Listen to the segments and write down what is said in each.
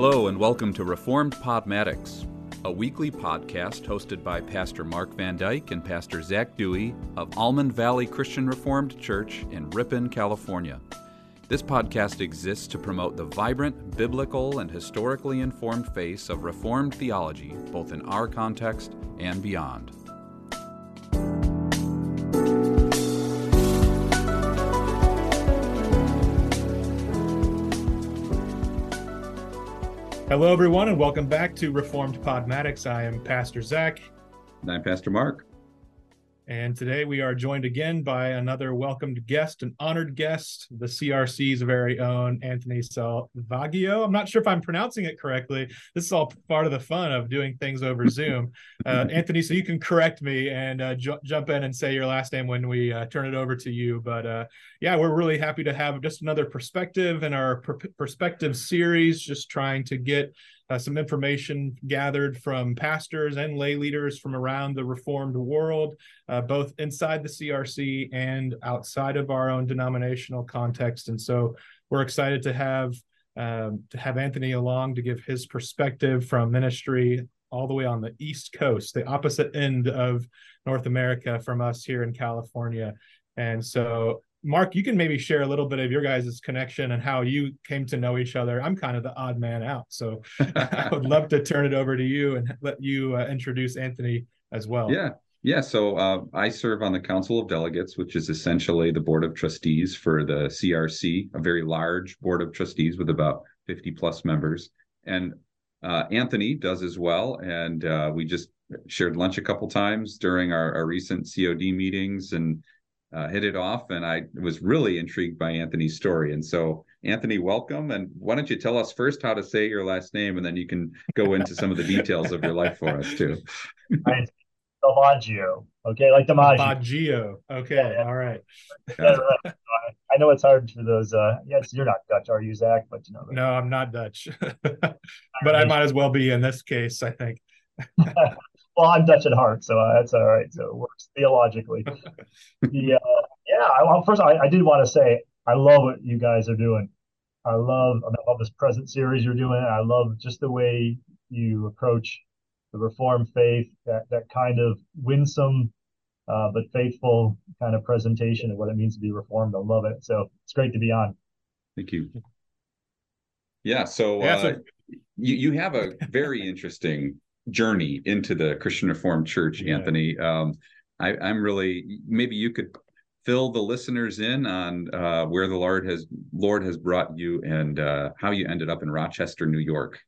Hello, and welcome to Reformed Podmatics, a weekly podcast hosted by Pastor Mark Van Dyke and Pastor Zach Dewey of Almond Valley Christian Reformed Church in Ripon, California. This podcast exists to promote the vibrant, biblical, and historically informed face of Reformed theology, both in our context and beyond. Hello, everyone, and welcome back to Reformed Podmatics. I am Pastor Zach. And I'm Pastor Mark. And today we are joined again by another welcomed guest, an honored guest, the CRC's very own Anthony Selvaggio. I'm not sure if I'm pronouncing it correctly. This is all part of the fun of doing things over Zoom. Uh, Anthony, so you can correct me and uh, ju- jump in and say your last name when we uh, turn it over to you. But uh, yeah, we're really happy to have just another perspective in our per- perspective series, just trying to get uh, some information gathered from pastors and lay leaders from around the Reformed world, uh, both inside the CRC and outside of our own denominational context. And so we're excited to have um, to have Anthony along to give his perspective from ministry all the way on the East Coast, the opposite end of North America from us here in California. And so Mark, you can maybe share a little bit of your guys' connection and how you came to know each other. I'm kind of the odd man out, so I would love to turn it over to you and let you uh, introduce Anthony as well. Yeah, yeah. So uh, I serve on the Council of Delegates, which is essentially the board of trustees for the CRC, a very large board of trustees with about 50 plus members. And uh, Anthony does as well, and uh, we just shared lunch a couple times during our, our recent COD meetings and uh, hit it off, and I was really intrigued by Anthony's story. And so, Anthony, welcome. And why don't you tell us first how to say your last name, and then you can go into some of the details of your life for us too. DiMaggio. Okay, like DiMaggio. DiMaggio. Okay, yeah, all right. Yeah. I know it's hard for those. Uh, yes, you're not Dutch, are you, Zach? But you know. No, I'm not Dutch. but I might as well be in this case. I think. Well, I'm Dutch at heart, so uh, that's all right. So it works theologically. the uh, yeah, I, well, first I, I did want to say I love what you guys are doing. I love I love this present series you're doing. I love just the way you approach the Reformed faith. That that kind of winsome uh, but faithful kind of presentation of what it means to be Reformed. I love it. So it's great to be on. Thank you. Yeah. So, yeah, so- uh, you you have a very interesting journey into the Christian Reformed Church, yeah. Anthony. Um, I, am really maybe you could fill the listeners in on uh, where the Lord has Lord has brought you and uh, how you ended up in Rochester, New York.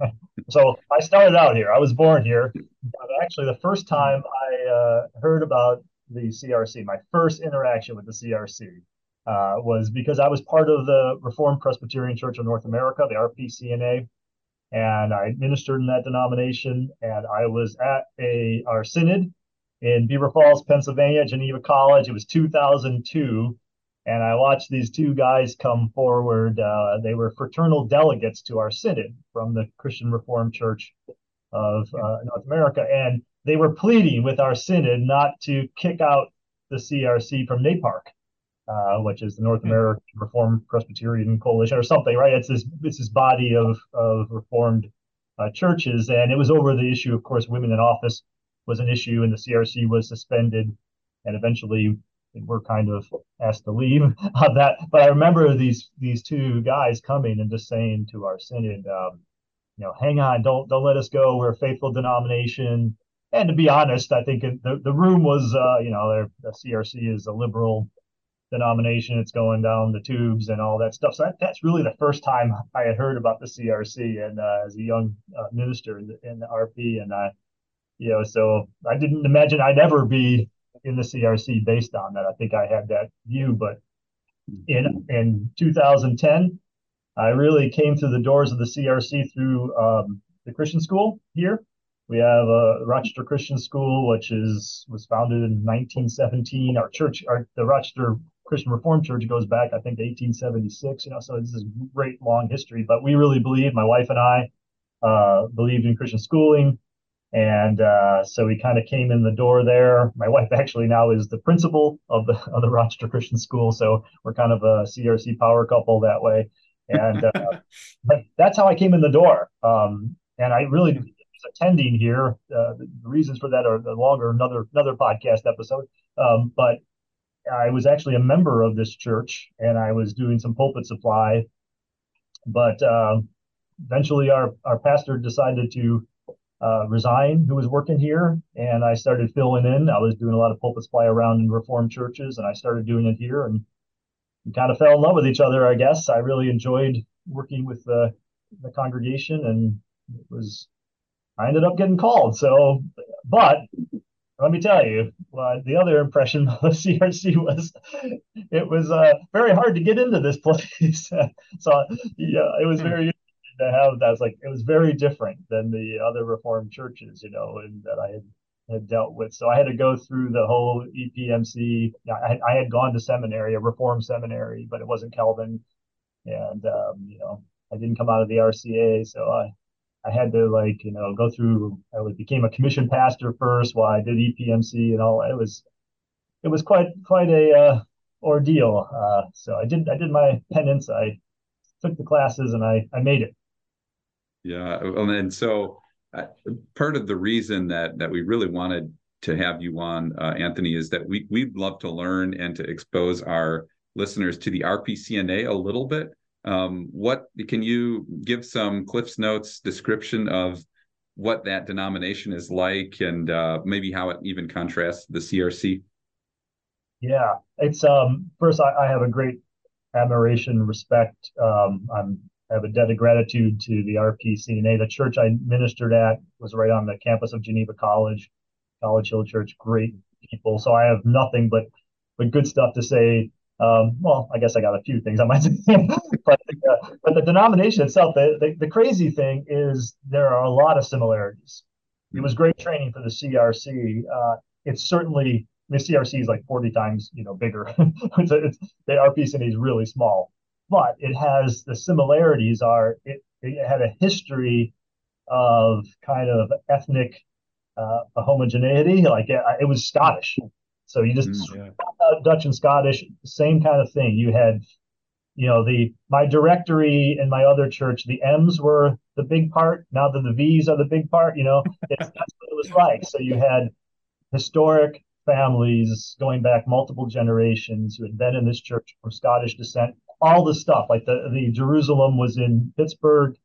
so I started out here. I was born here, but actually the first time I uh, heard about the CRC, my first interaction with the CRC. Uh, was because I was part of the Reformed Presbyterian Church of North America, the RPCNA, and I ministered in that denomination. And I was at a our synod in Beaver Falls, Pennsylvania, Geneva College. It was 2002, and I watched these two guys come forward. Uh, they were fraternal delegates to our synod from the Christian Reformed Church of uh, North America, and they were pleading with our synod not to kick out the CRC from NAPARC uh, which is the North hmm. American Reformed Presbyterian Coalition or something, right? It's this it's this body of of Reformed uh, churches, and it was over the issue, of course, women in office was an issue, and the CRC was suspended, and eventually we're kind of asked to leave on that. But I remember these these two guys coming and just saying to our synod, um, you know, hang on, don't don't let us go. We're a faithful denomination. And to be honest, I think the, the room was, uh, you know, the CRC is a liberal denomination. It's going down the tubes and all that stuff. So that, that's really the first time I had heard about the CRC and uh, as a young uh, minister in the, in the RP. And I, you know, so I didn't imagine I'd ever be in the CRC based on that. I think I had that view, but in in 2010, I really came through the doors of the CRC through um, the Christian school here. We have a Rochester Christian School, which is was founded in 1917. Our church, our the Rochester Christian Reformed Church goes back, I think, to 1876. You know, so this is great long history. But we really believe, my wife and I, uh, believed in Christian schooling, and uh, so we kind of came in the door there. My wife actually now is the principal of the of the Rochester Christian School, so we're kind of a CRC power couple that way. and uh, that's how I came in the door. Um, and I really was attending here. Uh, the reasons for that are longer, another another podcast episode. Um, but I was actually a member of this church, and I was doing some pulpit supply. But uh, eventually, our our pastor decided to uh, resign, who was working here, and I started filling in. I was doing a lot of pulpit supply around in Reformed churches, and I started doing it here, and we kind of fell in love with each other. I guess I really enjoyed working with the the congregation, and it was I ended up getting called. So, but let me tell you, uh, the other impression of CRC was it was uh, very hard to get into this place. so, yeah, it was hmm. very interesting to have that. like it was very different than the other Reformed churches, you know, and that I had had dealt with. So I had to go through the whole EPMC. I, I had gone to seminary, a Reformed seminary, but it wasn't Calvin, and um, you know, I didn't come out of the RCA, so I I had to like you know go through. I became a commission pastor first while I did EPMC and all. It was it was quite quite a uh, ordeal. Uh, so I did I did my penance. I took the classes and I I made it. Yeah, and so uh, part of the reason that that we really wanted to have you on, uh, Anthony, is that we we'd love to learn and to expose our listeners to the RPCNA a little bit. Um, what can you give some Cliff's Notes description of what that denomination is like, and uh, maybe how it even contrasts the CRC? Yeah, it's um, first I, I have a great admiration, respect. Um, I'm I have a debt of gratitude to the RPCNA. The church I ministered at was right on the campus of Geneva College, College Hill Church. Great people. So I have nothing but but good stuff to say um, well, I guess I got a few things I might say, but, uh, but the denomination itself, the, the, the, crazy thing is there are a lot of similarities. It was great training for the CRC. Uh, it's certainly the CRC is like 40 times you know bigger. it's, it's, the RPCNA is really small, but it has the similarities are it, it had a history of kind of ethnic uh, homogeneity. Like it, it was Scottish. So you just mm, yeah. Dutch and Scottish, same kind of thing. You had, you know, the my directory in my other church, the M's were the big part. Now that the V's are the big part, you know, that's what it was like. So you had historic families going back multiple generations who had been in this church from Scottish descent. All the stuff like the the Jerusalem was in Pittsburgh,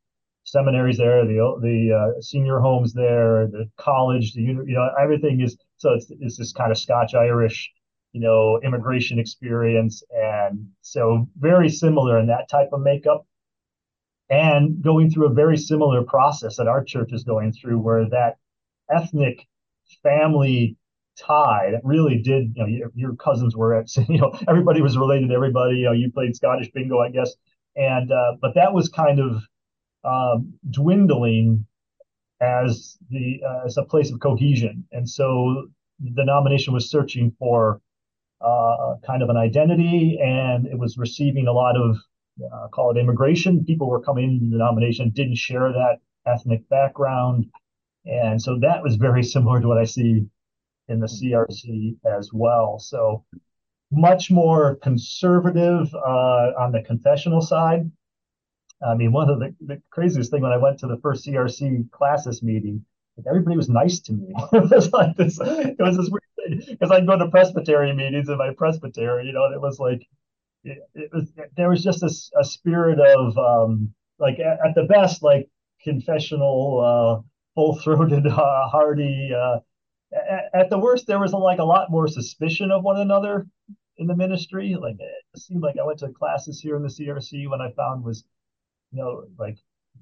seminaries there, the the uh, senior homes there, the college, the you know everything is so it's, it's this kind of Scotch Irish, you know, immigration experience. And so very similar in that type of makeup. And going through a very similar process that our church is going through, where that ethnic family tie that really did, you know, your, your cousins were at, you know, everybody was related to everybody. You know, you played Scottish bingo, I guess. And, uh, but that was kind of um, dwindling as the uh, as a place of cohesion. And so the nomination was searching for uh, kind of an identity, and it was receiving a lot of uh, call it immigration. People were coming into the nomination, didn't share that ethnic background, and so that was very similar to what I see in the CRC as well. So much more conservative uh, on the confessional side. I mean, one of the, the craziest thing when I went to the first CRC classes meeting, everybody was nice to me. it was like this, it was this weird thing because I'd go to presbytery meetings in my presbytery, you know, and it was like, it, it was, there was just a, a spirit of, um, like at, at, the best, like confessional, uh, full throated, uh, hearty, uh, at, at, the worst, there was like a lot more suspicion of one another in the ministry. Like it seemed like I went to classes here in the CRC when I found was you know, like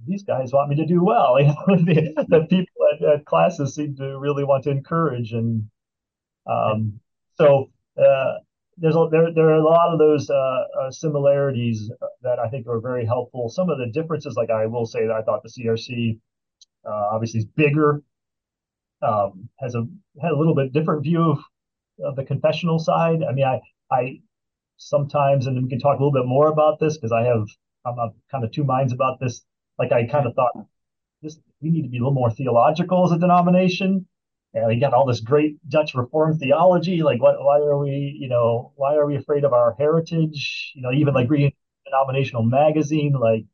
these guys want me to do well. You know, the, the people at, at, classes seem to really want to encourage, and um, so uh, there's a, there there are a lot of those uh, uh, similarities that I think are very helpful. Some of the differences, like I will say that I thought the CRC uh, obviously is bigger, um, has a had a little bit different view of, of the confessional side. I mean, I I sometimes, and we can talk a little bit more about this because I have I'm kind of two minds about this. Like I kind of thought this we need to be a little more theological as a denomination. And we got all this great Dutch Reformed theology. Like, what? Why are we, you know, why are we afraid of our heritage? You know, even like reading denominational magazine like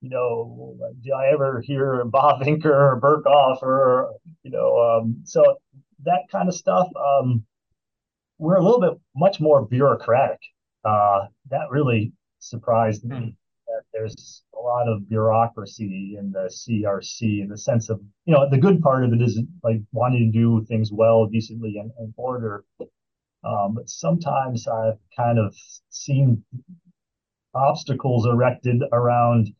you know, did I ever hear Bavinker or Berkhof or, you know, um, so that kind of stuff. Um, we're a little bit much more bureaucratic. Uh, that really surprised me. There's a lot of bureaucracy in the CRC in the sense of, you know, the good part of it is like wanting to do things well, decently, and in order. Um, but sometimes I've kind of seen obstacles erected around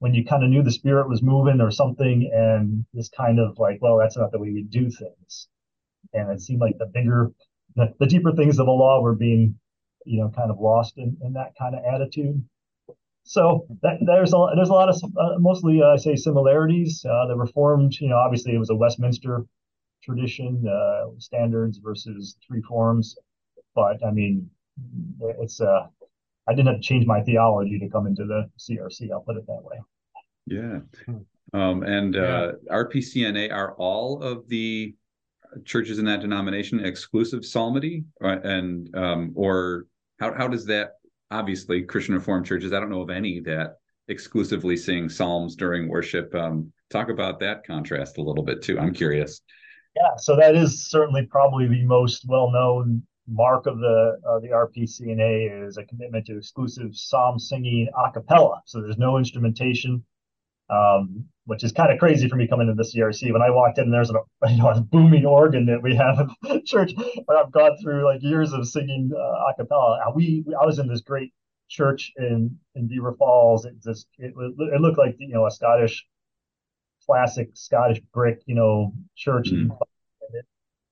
when you kind of knew the spirit was moving or something, and this kind of like, well, that's not the way we do things. And it seemed like the bigger, the, the deeper things of the law were being, you know, kind of lost in, in that kind of attitude. So that, there's a there's a lot of uh, mostly uh, I say similarities. Uh, the Reformed, you know, obviously it was a Westminster tradition, uh, standards versus three forms, but I mean, it's uh, I didn't have to change my theology to come into the CRC. I'll put it that way. Yeah. Hmm. Um, and uh, RPCNA are all of the churches in that denomination exclusive psalmody, and um, or how how does that? Obviously, Christian Reformed churches. I don't know of any that exclusively sing psalms during worship. Um, talk about that contrast a little bit too. I'm curious. Yeah, so that is certainly probably the most well known mark of the uh, the RPCNA is a commitment to exclusive psalm singing a cappella. So there's no instrumentation um, which is kind of crazy for me coming into the CRC. When I walked in, there's a, you know, a booming organ that we have in church. But I've gone through like years of singing uh, a cappella. We, I was in this great church in in Beaver Falls. It just it, it looked like you know a Scottish classic Scottish brick you know church, mm-hmm.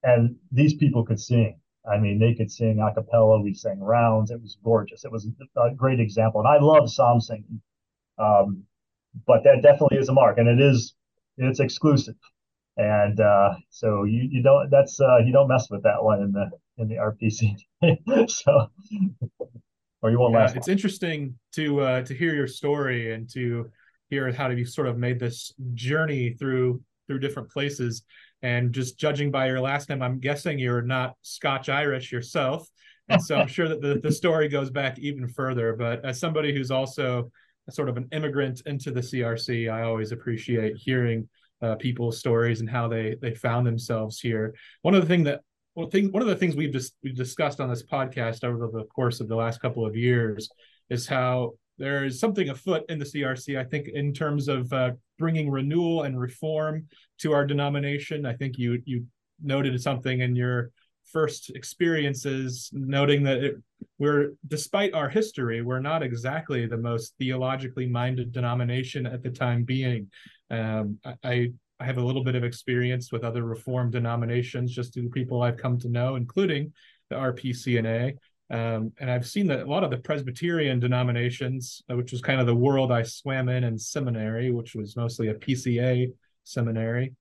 and these people could sing. I mean, they could sing a cappella. We sang rounds. It was gorgeous. It was a great example, and I love psalm singing. Um, but that definitely is a mark, and it is it's exclusive, and uh, so you you don't that's uh, you don't mess with that one in the in the RPC. so or you won't yeah, last. It's long. interesting to uh, to hear your story and to hear how you sort of made this journey through through different places. And just judging by your last name, I'm guessing you're not Scotch Irish yourself. And so I'm sure that the, the story goes back even further. But as somebody who's also sort of an immigrant into the CRC, I always appreciate hearing uh, people's stories and how they they found themselves here. One of the thing that well, thing, one of the things we've just we've discussed on this podcast over the course of the last couple of years is how there is something afoot in the CRC. I think in terms of uh, bringing renewal and reform to our denomination. I think you you noted something in your first experiences, noting that it, we're, despite our history, we're not exactly the most theologically minded denomination at the time being. Um, I, I have a little bit of experience with other Reformed denominations, just through people I've come to know, including the RPCNA. Um, and I've seen that a lot of the Presbyterian denominations, uh, which was kind of the world I swam in in seminary, which was mostly a PCA seminary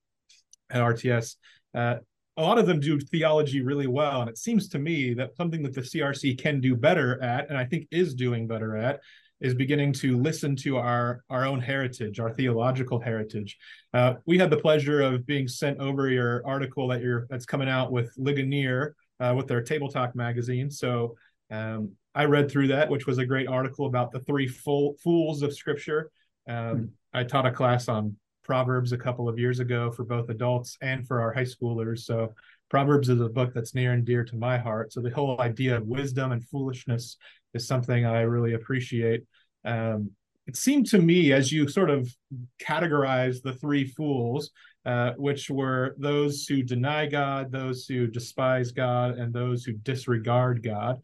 at RTS, uh, a lot of them do theology really well. And it seems to me that something that the CRC can do better at, and I think is doing better at, is beginning to listen to our our own heritage, our theological heritage. Uh, we had the pleasure of being sent over your article that you're that's coming out with Ligonier uh, with their Table Talk magazine. So um, I read through that, which was a great article about the three full fools of Scripture. Um, mm-hmm. I taught a class on Proverbs a couple of years ago for both adults and for our high schoolers. So Proverbs is a book that's near and dear to my heart. So the whole idea of wisdom and foolishness is something I really appreciate. Um, it seemed to me as you sort of categorize the three fools, uh, which were those who deny God, those who despise God, and those who disregard God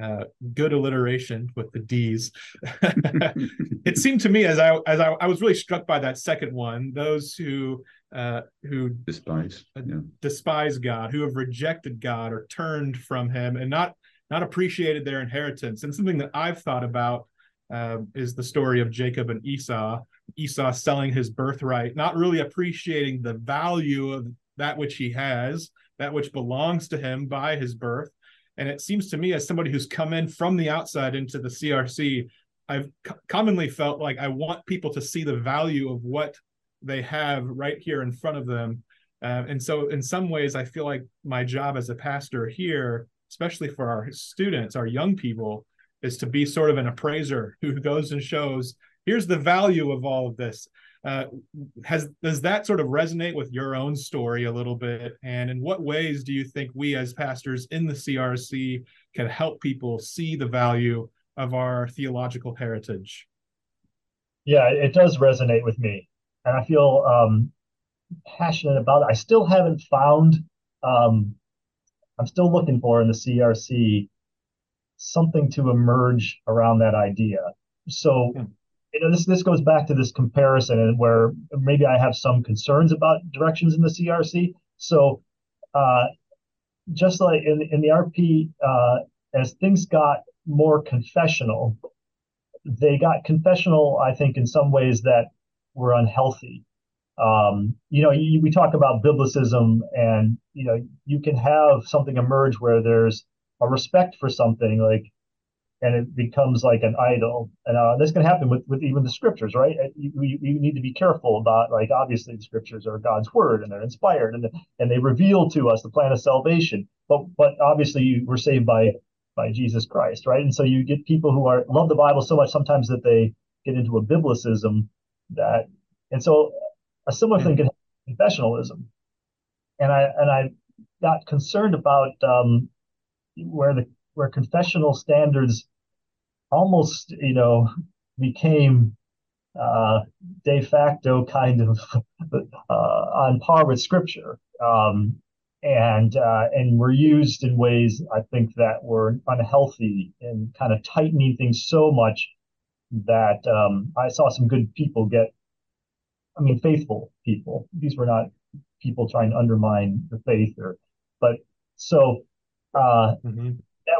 uh, good alliteration with the D's. it seemed to me as I as I, I, was really struck by that second one, those who uh, who despise uh, yeah. despise God, who have rejected God or turned from Him, and not not appreciated their inheritance. And something that I've thought about uh, is the story of Jacob and Esau. Esau selling his birthright, not really appreciating the value of that which he has, that which belongs to him by his birth and it seems to me, as somebody who's come in from the outside into the CRC, I've commonly felt like I want people to see the value of what they have right here in front of them. Uh, and so, in some ways, I feel like my job as a pastor here, especially for our students, our young people, is to be sort of an appraiser who goes and shows here's the value of all of this uh, has does that sort of resonate with your own story a little bit? And in what ways do you think we as pastors in the crc can help people see the value of our theological heritage? Yeah it does resonate with me. And i feel um, passionate about it. I still haven't found um, i'm still looking for in the crc something to emerge around that idea. So hmm you know, this this goes back to this comparison where maybe I have some concerns about directions in the CRC. So, uh, just like in in the RP, uh, as things got more confessional, they got confessional. I think in some ways that were unhealthy. Um, you know, you, we talk about biblicism, and you know, you can have something emerge where there's a respect for something like and it becomes like an idol. And uh, this can happen with, with even the scriptures, right? You, you, you, need to be careful about, like, obviously the scriptures are God's word and they're inspired and, and they reveal to us the plan of salvation. But but obviously we're saved by by Jesus Christ, right? And so you get people who are love the Bible so much sometimes that they get into a biblicism that, and so a similar thing can happen confessionalism. And I and I got concerned about um, where the where confessional standards almost, you know, became uh, de facto kind of uh, on par with scripture. Um, and uh, and were used in ways I think that were unhealthy and kind of tightening things so much that um, I saw some good people get, I mean, faithful people. These were not people trying to undermine the faith or, but so uh, mm-hmm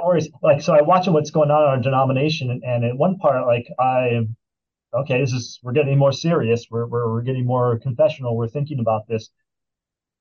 worries. Like, so I watch what's going on in our denomination, and, and in one part, like I, okay, this is we're getting more serious. We're we're we're getting more confessional. We're thinking about this,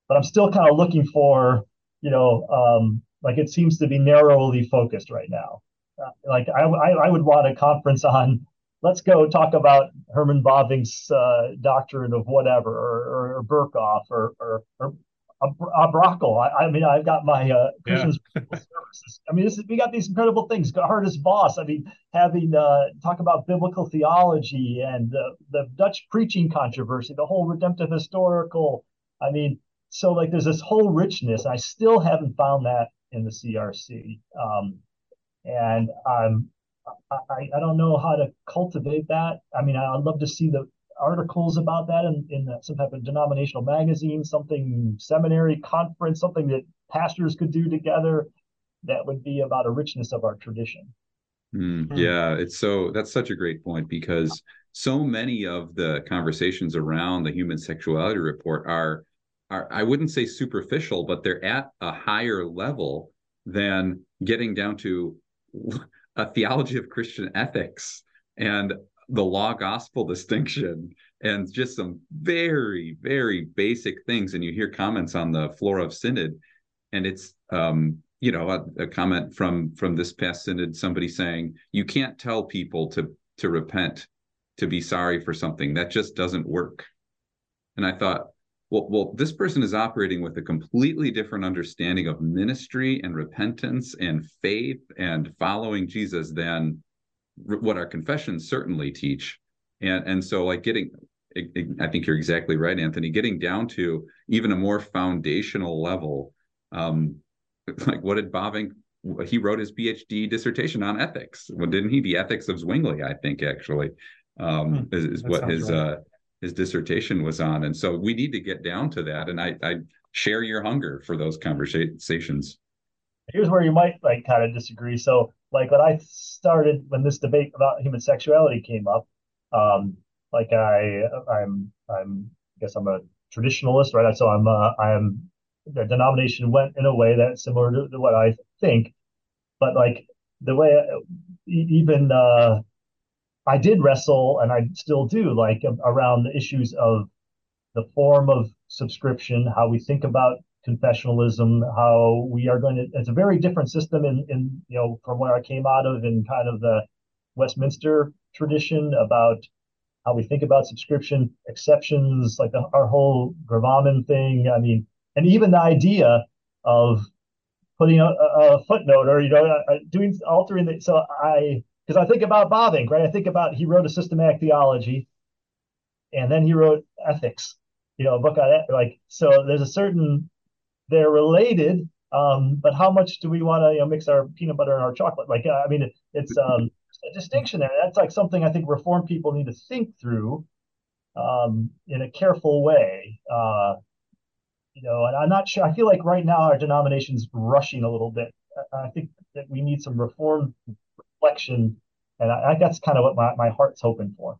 but I'm still kind of looking for, you know, um, like it seems to be narrowly focused right now. Uh, like I, I I would want a conference on let's go talk about Herman Bavinck's uh, doctrine of whatever, or, or, or Berkhof, or, or, or a, a. I, I, mean, I've got my uh, Christians yeah. services. I mean, this is, we got these incredible things. Geerhardus Vos. I mean, having uh, talk about biblical theology and uh, the Dutch preaching controversy, the whole redemptive historical. I mean, so like there's this whole richness. I still haven't found that in the CRC, um, and I'm. I, I don't know how to cultivate that. I mean, I'd love to see the articles about that in, in some type of denominational magazine, something seminary conference, something that pastors could do together that would be about a richness of our tradition. Mm, yeah, it's so that's such a great point because so many of the conversations around the human sexuality report are are I wouldn't say superficial, but they're at a higher level than getting down to a theology of Christian ethics and the law gospel distinction and just some very very basic things. And you hear comments on the floor of synod and it's um you know a, a, comment from from this past synod somebody saying you can't tell people to to repent to be sorry for something. That just doesn't work. And i thought well well this person is operating with a completely different understanding of ministry and repentance and faith and following jesus than what our confessions certainly teach. And and so like getting i think you're exactly right anthony getting down to even a more foundational level um like what did Bavinck he wrote his phd dissertation on ethics. Well didn't he? The ethics of zwingli i think actually um hmm, is, is what his right. uh his dissertation was on. And so we need to get down to that. And i i share your hunger for those conversations. Here's where you might like kind of disagree. So like when I started when this debate about human sexuality came up, um, like I I'm I'm I guess I'm a traditionalist, right? So I'm uh, I'm the denomination went in a way that's similar to, to what I think, but like the way uh, even uh, I did wrestle and I still do like around the issues of the form of subscription, how we think about confessionalism, how we are going to, it's a very different system in, in, you know, from where I came out of in kind of the Westminster tradition about how we think about subscription exceptions, like the, our whole gravamen thing. I mean, and even the idea of putting a, a footnote or, you know, uh, uh, doing, altering the, so I, because I think about Bavinck, right? I think about he wrote a systematic theology, and then he wrote ethics, you know, a book on. Like, so there's a certain they're related, um, but how much do we want to you know mix our peanut butter and our chocolate? Like, I mean, it, it's um, a distinction there. That's like something I think reform people need to think through um, in a careful way. Uh, you know, and I'm not sure. I feel like right now our denomination's rushing a little bit. I think that we need some reform reflection, and I, I that's kind of what my, my heart's hoping for.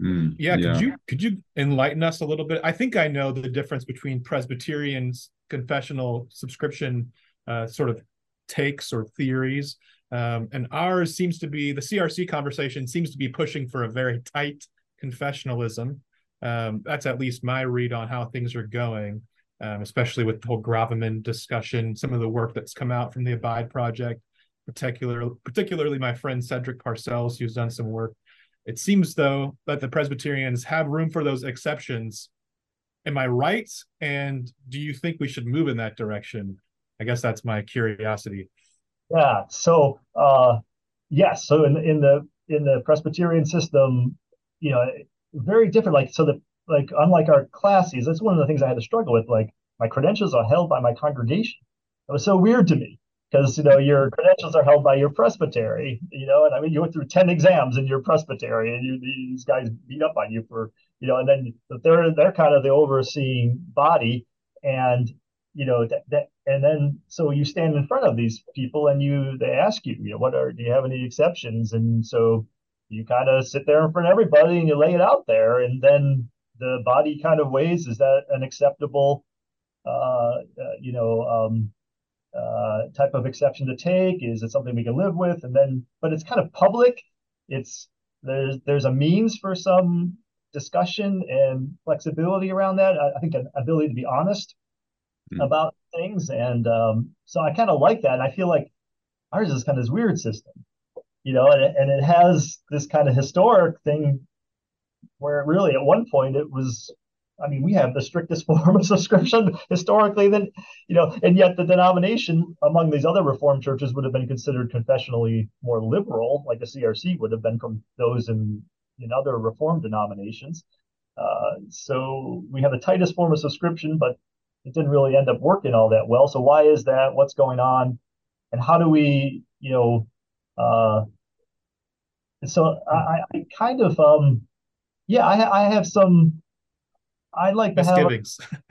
Mm, yeah, yeah, could you could you enlighten us a little bit? I think I know the difference between Presbyterians confessional subscription uh, sort of takes or theories, um, and ours seems to be the CRC conversation seems to be pushing for a very tight confessionalism. Um, that's at least my read on how things are going, um, especially with the whole Gravamen discussion, some of the work that's come out from the Abide Project, particular, particularly my friend Cedric Parcells, who's done some work. It seems though that the Presbyterians have room for those exceptions. Am I right? And do you think we should move in that direction? I guess that's my curiosity. Yeah. So uh, yes. So in in the in the Presbyterian system, you know, very different. Like so the like unlike our classes, that's one of the things I had to struggle with. Like my credentials are held by my congregation. It was so weird to me because you know your credentials are held by your presbytery you know and i mean you went through 10 exams in your presbytery and you, these guys beat up on you for you know and then they're they're kind of the overseeing body and you know that, that and then so you stand in front of these people and you they ask you you know what are do you have any exceptions and so you kind of sit there in front of everybody and you lay it out there and then the body kind of weighs is that an acceptable uh, uh you know um, uh, type of exception to take? Is it something we can live with? And then, but it's kind of public. It's there's there's a means for some discussion and flexibility around that. I, I think an ability to be honest mm. about things, and um, so I kind of like that. And I feel like ours is kind of this weird system, you know, and, and it has this kind of historic thing where really at one point it was I mean, we have the strictest form of subscription historically, then you know, and yet the denomination among these other Reformed churches would have been considered confessionally more liberal, like the CRC would have been from those in in other Reformed denominations. Uh, so we have the tightest form of subscription, but it didn't really end up working all that well. So why is that? What's going on? And how do we, you know, uh, so I, I kind of, um, yeah, I, I have some I like to have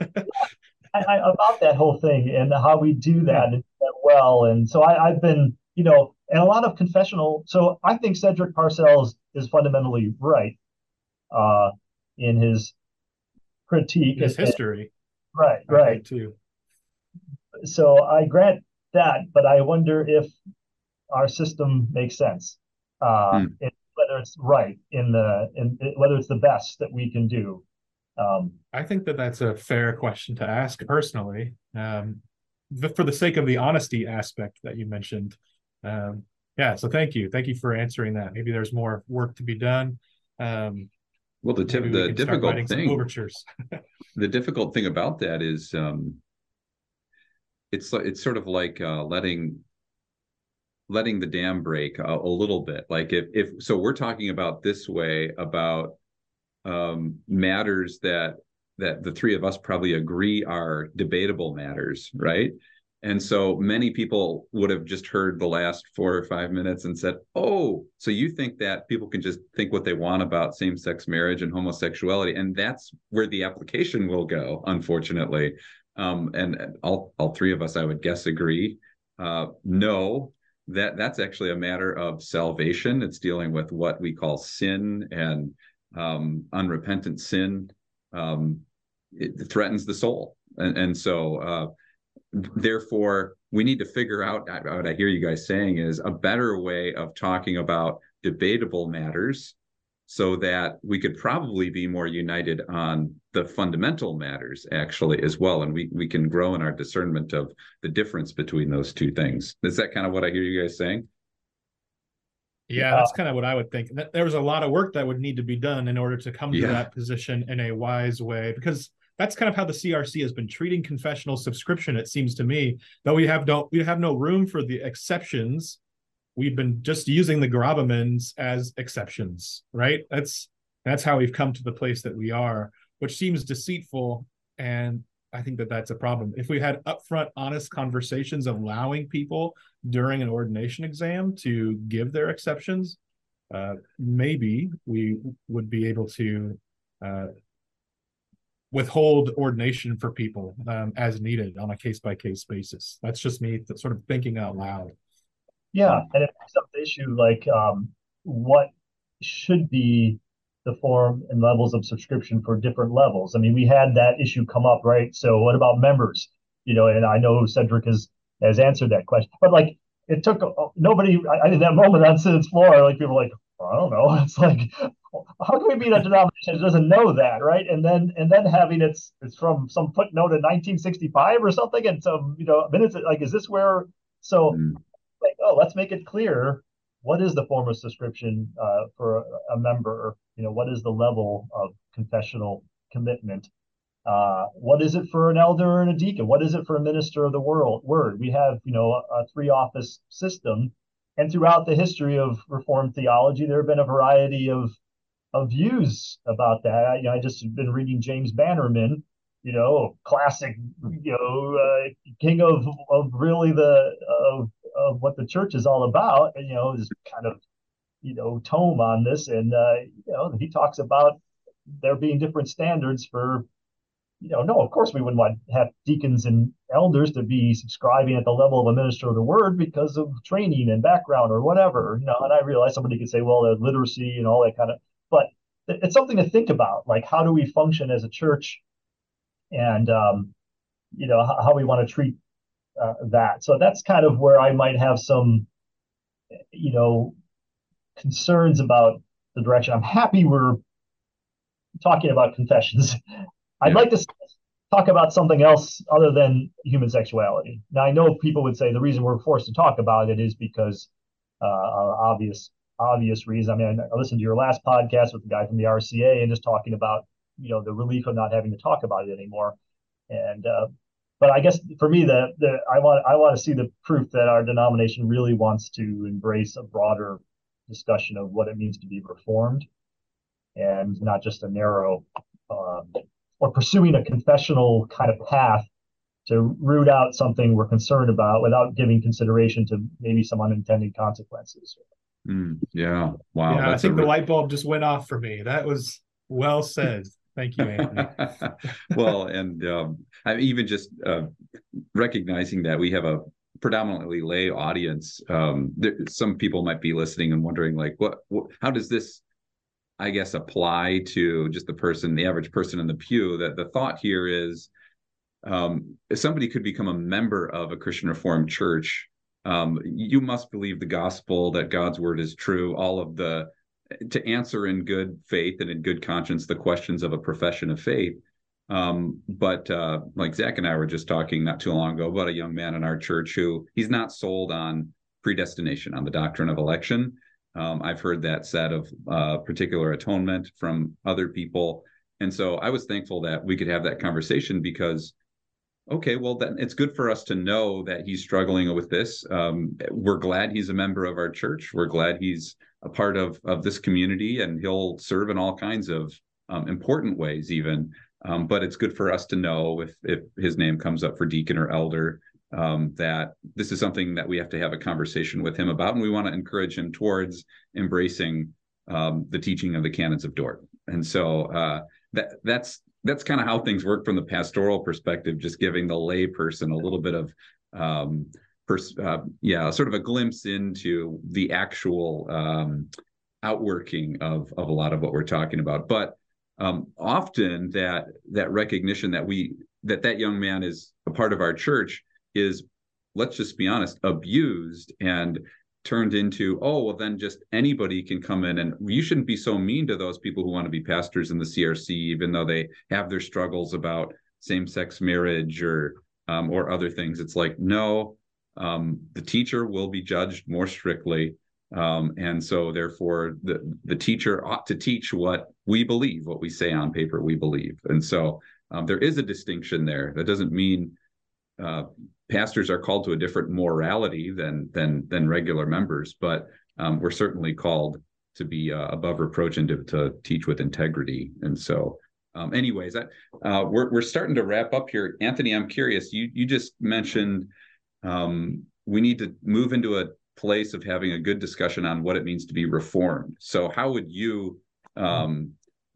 I, I, about that whole thing and how we do that, that well. And so I, have been, you know, and a lot of confessional. So I think Cedric Parcells is fundamentally right uh, in his critique. His history. And, right, right. Too. So I grant that, but I wonder if our system makes sense. Uh, hmm. whether it's right in the in whether it's the best that we can do um, I think that that's a fair question to ask personally, um, for the sake of the honesty aspect that you mentioned. Um, yeah, so thank you, thank you for answering that. Maybe there's more work to be done. Um, well, the tip, the difficult thing, overtures. the difficult thing about that is, um, it's it's sort of like uh, letting letting the dam break a, a little bit. Like if if so, we're talking about this way about um, matters that that the three of us probably agree are debatable matters, right? And so many people would have just heard the last four or five minutes and said, "Oh, so you think that people can just think what they want about same-sex marriage and homosexuality?" And that's where the application will go, unfortunately. Um, and all all three of us, I would guess, agree. Uh, no, that that's actually a matter of salvation. It's dealing with what we call sin and um, unrepentant sin um, it threatens the soul and, and so uh, therefore we need to figure out what i hear you guys saying is a better way of talking about debatable matters so that we could probably be more united on the fundamental matters actually as well and we we can grow in our discernment of the difference between those two things is that kind of what i hear you guys saying yeah, that's kind of what I would think. There was a lot of work that would need to be done in order to come yeah. to that position in a wise way, because that's kind of how the CRC has been treating confessional subscription. It seems to me, that we have don't we have no room for the exceptions. we've been just using the gravamens as exceptions, right? That's that's how we've come to the place that we are, which seems deceitful. And I think that that's a problem. If we had upfront, honest conversations allowing people during an ordination exam to give their exceptions, uh, maybe we would be able to uh, withhold ordination for people um, as needed on a case by case basis. That's just me th- sort of thinking out loud. Yeah, and it brings up the issue like um, what should be the form and levels of subscription for different levels. I mean, we had that issue come up, right? So what about members? You know, and I know Cedric has has answered that question, but like it took nobody. I, I that moment on Synods floor, like people were like, I don't know. It's like, how can we be in a denomination that doesn't know that, right? And then and then having it's it's from some footnote in 1965 or something, and some you know minutes like, is this where? So mm. like, oh, let's make it clear what is the form of subscription uh, for a, a, member? You know, what is the level of confessional commitment? Uh, what is it for an elder and a deacon? What is it for a minister of the world, word? We have, you know, a, a three office system. And throughout the history of Reformed theology, there have been a variety of of views about that. I, you know, I just been reading James Bannerman, you know, classic, you know, uh, king of of really the of of what the church is all about, and you know, his kind of you know tome on this, and uh, you know, he talks about there being different standards for you know, no, of course we wouldn't want to have deacons and elders to be subscribing at the level of a minister of the word because of training and background or whatever, you know. And I realize somebody could say, well, the literacy and all that kind of, but it's something to think about. Like, how do we function as a church, and um, you know, how, how we want to treat uh, that. So that's kind of where I might have some, you know, concerns about the direction. I'm happy we're talking about confessions. I'd yeah. like to talk about something else other than human sexuality. Now, I know people would say the reason we're forced to talk about it is because uh, obvious obvious reason. I mean, I listened to your last podcast with the guy from the RCA and just talking about you know the relief of not having to talk about it anymore. And uh, but I guess for me, the the I want I want to see the proof that our denomination really wants to embrace a broader discussion of what it means to be reformed, and not just a narrow um, or pursuing a confessional kind of path to root out something we're concerned about without giving consideration to maybe some unintended consequences. Mm, yeah. Wow. Yeah, I think the light bulb just went off for me. That was well said. Thank you, Anthony. well, and um, I'm even just uh, recognizing that we have a predominantly lay audience. Um, there, some people might be listening and wondering, like, what, what, how does this, I guess, apply to just the person, the average person in the pew? That the thought here is, um, somebody could become a member of a Christian Reformed church, um, you must believe the gospel that God's word is true. All of the to answer in good faith and in good conscience the questions of a profession of faith. Um, but uh, like Zach and I were just talking not too long ago about a young man in our church who he's not sold on predestination, on the doctrine of election. Um, I've heard that said of uh, particular atonement from other people. And so I was thankful that we could have that conversation because okay, well, then it's good for us to know that he's struggling with this. Um, we're glad he's a member of our church. We're glad he's a part of of this community, and he'll serve in all kinds of um, important ways, even. Um, but it's good for us to know if if his name comes up for deacon or elder um, that this is something that we have to have a conversation with him about, and we want to encourage him towards embracing um, the teaching of the canons of Dort. And so uh, that that's that's kind of how things work from the pastoral perspective, just giving the lay person a little bit of um, pers- uh, yeah, sort of a glimpse into the actual um, outworking of of a lot of what we're talking about. But um, often that that recognition that we that that young man is a part of our church is let's just be honest abused and turned into oh well then just anybody can come in and you shouldn't be so mean to those people who want to be pastors in the crc even though they have their struggles about same-sex marriage or um, or other things. It's like no um, the teacher will be judged more strictly. Um, and so therefore the the teacher ought to teach what we believe what we say on paper we believe. And so um, there is a distinction there. That doesn't mean uh, pastors are called to a different morality than than than regular members, but um, we're certainly called to be uh, above reproach and to, to, teach with integrity. And so, um, anyways, I, uh, we're we're starting to wrap up here. Anthony, I'm curious. You you just mentioned um, we need to move into a place of having a good discussion on what it means to be reformed. So, how would you um,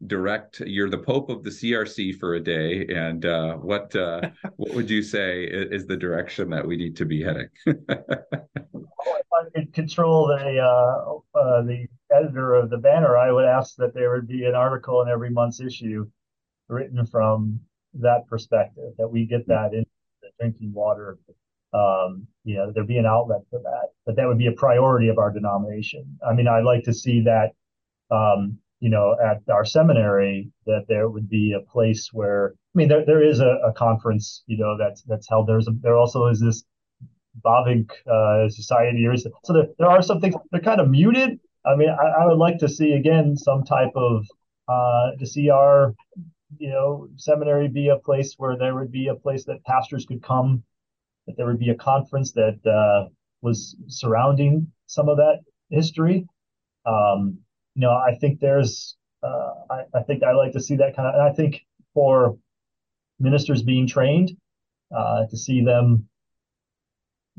direct? You're the Pope of the CRC for a day, and uh, what uh, what would you say is, the direction that we need to be heading? if I could control the uh, uh, the editor of the banner, I would ask that there would be an article in every month's issue written from that perspective, that we get that in the drinking water um, you know, there'd be an outlet for that. But that would be a priority of our denomination. I mean, I'd like to see that, um, you know, at our seminary, that there would be a place where, I mean, there, there is a, a conference, you know, that's that's held. There's a, there also is this Bavinck uh, Society, or so there, there are some things they're kind of muted. I mean, I, I would like to see again some type of uh, to see our you know seminary be a place where there would be a place that pastors could come that there would be a conference that uh, was surrounding some of that history. Um, you know, I think there's, uh, I, I, think I like to see that kind of, and I think for ministers being trained, uh, to see them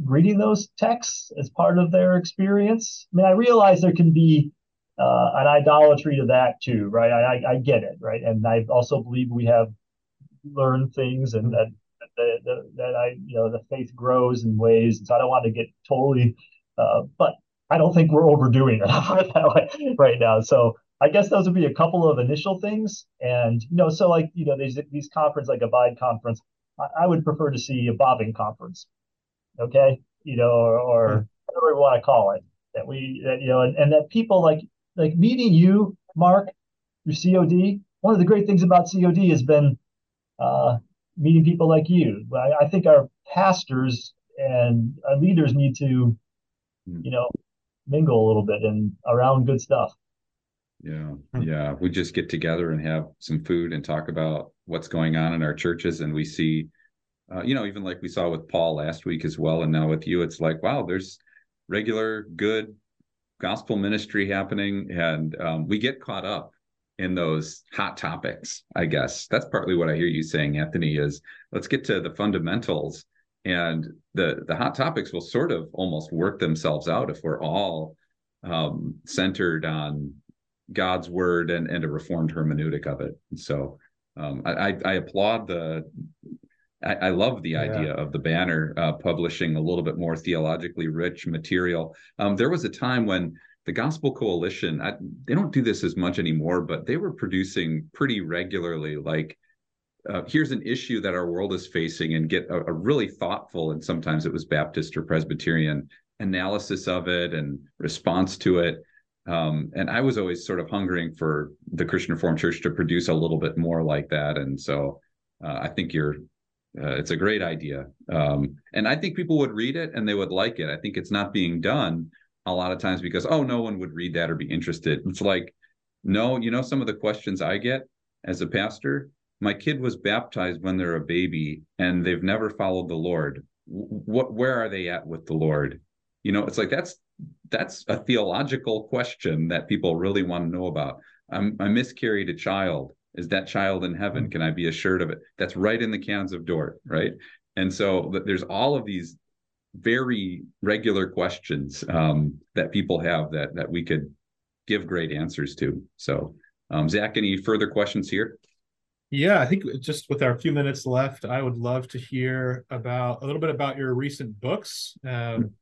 reading those texts as part of their experience. I mean, I realize there can be uh, an idolatry to that too, right? I, I, get it, right? And I also believe we have learned things and that the, the, that I, you know, the faith grows in ways. And so I don't want to get totally, uh, but I don't think we're overdoing it right now. So I guess those would be a couple of initial things. And, you know, so like, you know, these, these conference, like a Abide conference, I, I would prefer to see a Bavinck conference. Okay. You know, or, or hmm. whatever we want to call it that we, that, you know, and, and that people like, like meeting you, Mark, your COD. One of the great things about COD has been, uh, meeting people like you. I, I think our pastors and our leaders need to, hmm. you know, mingle a little bit and around good stuff. Yeah, hmm. yeah. We just get together and have some food and talk about what's going on in our churches, and we see, uh, you know, even like we saw with Paul last week as well, and now with you, it's like, wow, there's regular good gospel ministry happening, and um, we get caught up in those hot topics i guess that's partly what i hear you saying anthony is let's get to the fundamentals and the the hot topics will sort of almost work themselves out if we're all um, centered on god's word and and a reformed hermeneutic of it so um, I, I applaud the I, I love the idea yeah. of the banner uh, publishing a little bit more theologically rich material. Um, there was a time when the Gospel Coalition, I, they don't do this as much anymore, but they were producing pretty regularly, like, uh, here's an issue that our world is facing, and get a, a, really thoughtful, and sometimes it was Baptist or Presbyterian analysis of it and response to it. Um, and I was always sort of hungering for the Christian Reformed Church to produce a little bit more like that. And so uh, I think you're, uh, it's a great idea. Um, and I think people would read it and they would like it. I think it's not being done a lot of times because oh no one would read that or be interested it's like no you know some of the questions i get as a pastor my kid was baptized when they're a baby and they've never followed the lord. What where are they at with the lord? You know it's like that's that's a theological question that people really want to know about. I'm, i miscarried a child. Is that child in heaven? Can i be assured of it? That's right in the Canons of Dort right? And so there's all of these very regular questions um, that people have that that we could give great answers to. So, um, Zach, any further questions here? Yeah, I think just with our few minutes left, I would love to hear about a little bit about your recent books. Um,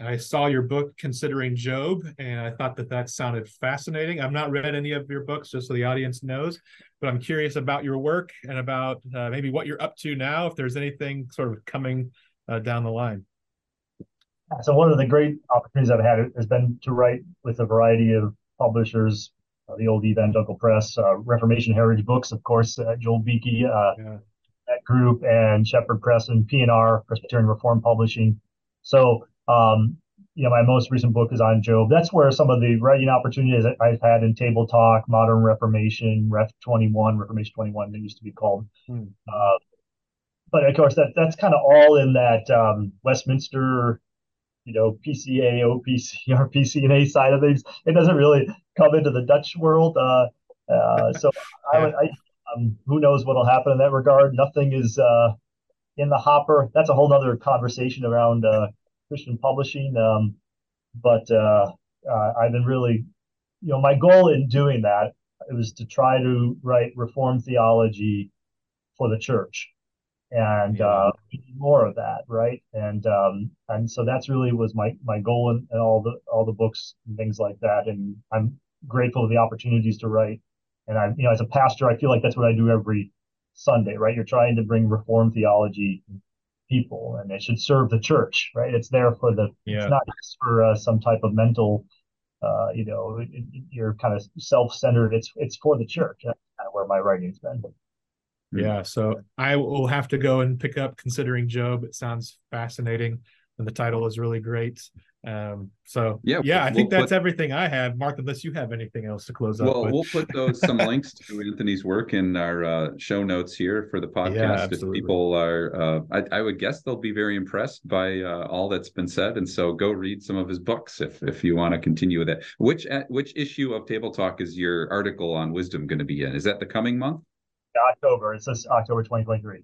I saw your book considering Job, and I thought that that sounded fascinating. I've not read any of your books, just so the audience knows, but I'm curious about your work and about uh, maybe what you're up to now. If there's anything sort of coming uh, down the line. So one of the great opportunities I've had has been to write with a variety of publishers, uh, the old Evangelical Press, uh, Reformation Heritage Books, of course, uh, Joel Beeke, uh, yeah. that group, and Shepherd Press and P&R, Presbyterian Reform Publishing. So, um, you know, my most recent book is on Job. That's where some of the writing opportunities I've had in Table Talk, Modern Reformation, Ref 21, Reformation 21, it used to be called. Hmm but of course that that's kind of all in that um, Westminster, you know, PCA, OPC, RPCNA side of things. It doesn't really come into the Dutch world. Uh, uh, so I, I um, who knows what'll happen in that regard? Nothing is uh, in the hopper. That's a whole other conversation around uh, Christian publishing. Um, but uh, uh, I've been really, you know, my goal in doing that it was to try to write reform theology for the church and uh, more of that, right? And um, and so that's really was my my goal in, in, all the all the books and things like that. And I'm grateful for the opportunities to write. And I, you know, as a pastor, I feel like that's what I do every Sunday, right? You're trying to bring reform theology people, and it should serve the church, right? It's there for the, yeah. it's not just for uh, some type of mental, uh, you know, it, it, you're kind of self-centered. It's it's for the church. That's kind of where my writing's been. Yeah, so I will have to go and pick up considering Job. It sounds fascinating, and the title is really great. Um, so yeah, yeah, we'll, I think we'll that's put, everything I have. Mark, unless you have anything else to close well, up. Well, we'll put those some links to Anthony's work in our uh, show notes here for the podcast. Yeah, if people are, uh, I, I, would guess they'll be very impressed by uh, all that's been said, and so go read some of his books if if you want to continue with it. Which uh, which issue of Table Talk is your article on wisdom going to be in? Is that the coming month? October. It says October 2023.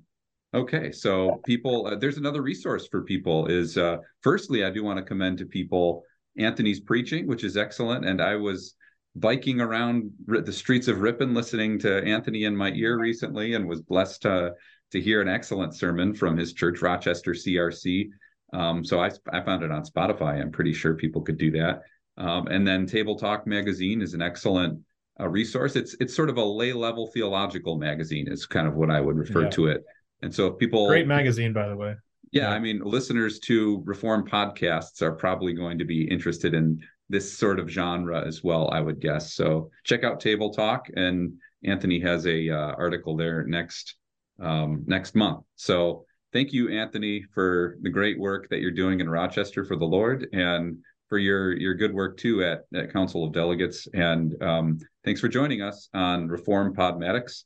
Okay, so people, uh, there's another resource for people. Is uh, firstly, I do want to commend to people Anthony's preaching, which is excellent, and I was biking around the streets of Ripon listening to Anthony in my ear recently, and was blessed to to hear an excellent sermon from his church, Rochester CRC. Um, so I I found it on Spotify. I'm pretty sure people could do that. Um, and then Table Talk magazine is an excellent uh, resource. It's it's sort of a lay level theological magazine. Is kind of what I would refer yeah. to it. And so if people great magazine, by the way. Yeah, yeah, I mean, listeners to Reform podcasts are probably going to be interested in this sort of genre as well, I would guess. So check out Table Talk, and Anthony has a uh, article there next um, next month. So thank you, Anthony, for the great work that you're doing in Rochester for the Lord, and for your your good work too at, at Council of Delegates. And um, thanks for joining us on Reform Podmatics.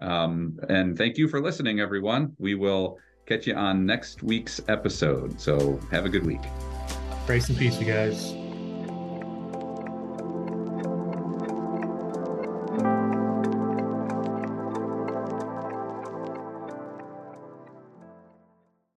Um, and thank you for listening, everyone. We will catch you on next week's episode. So have a good week. Grace and peace, you guys.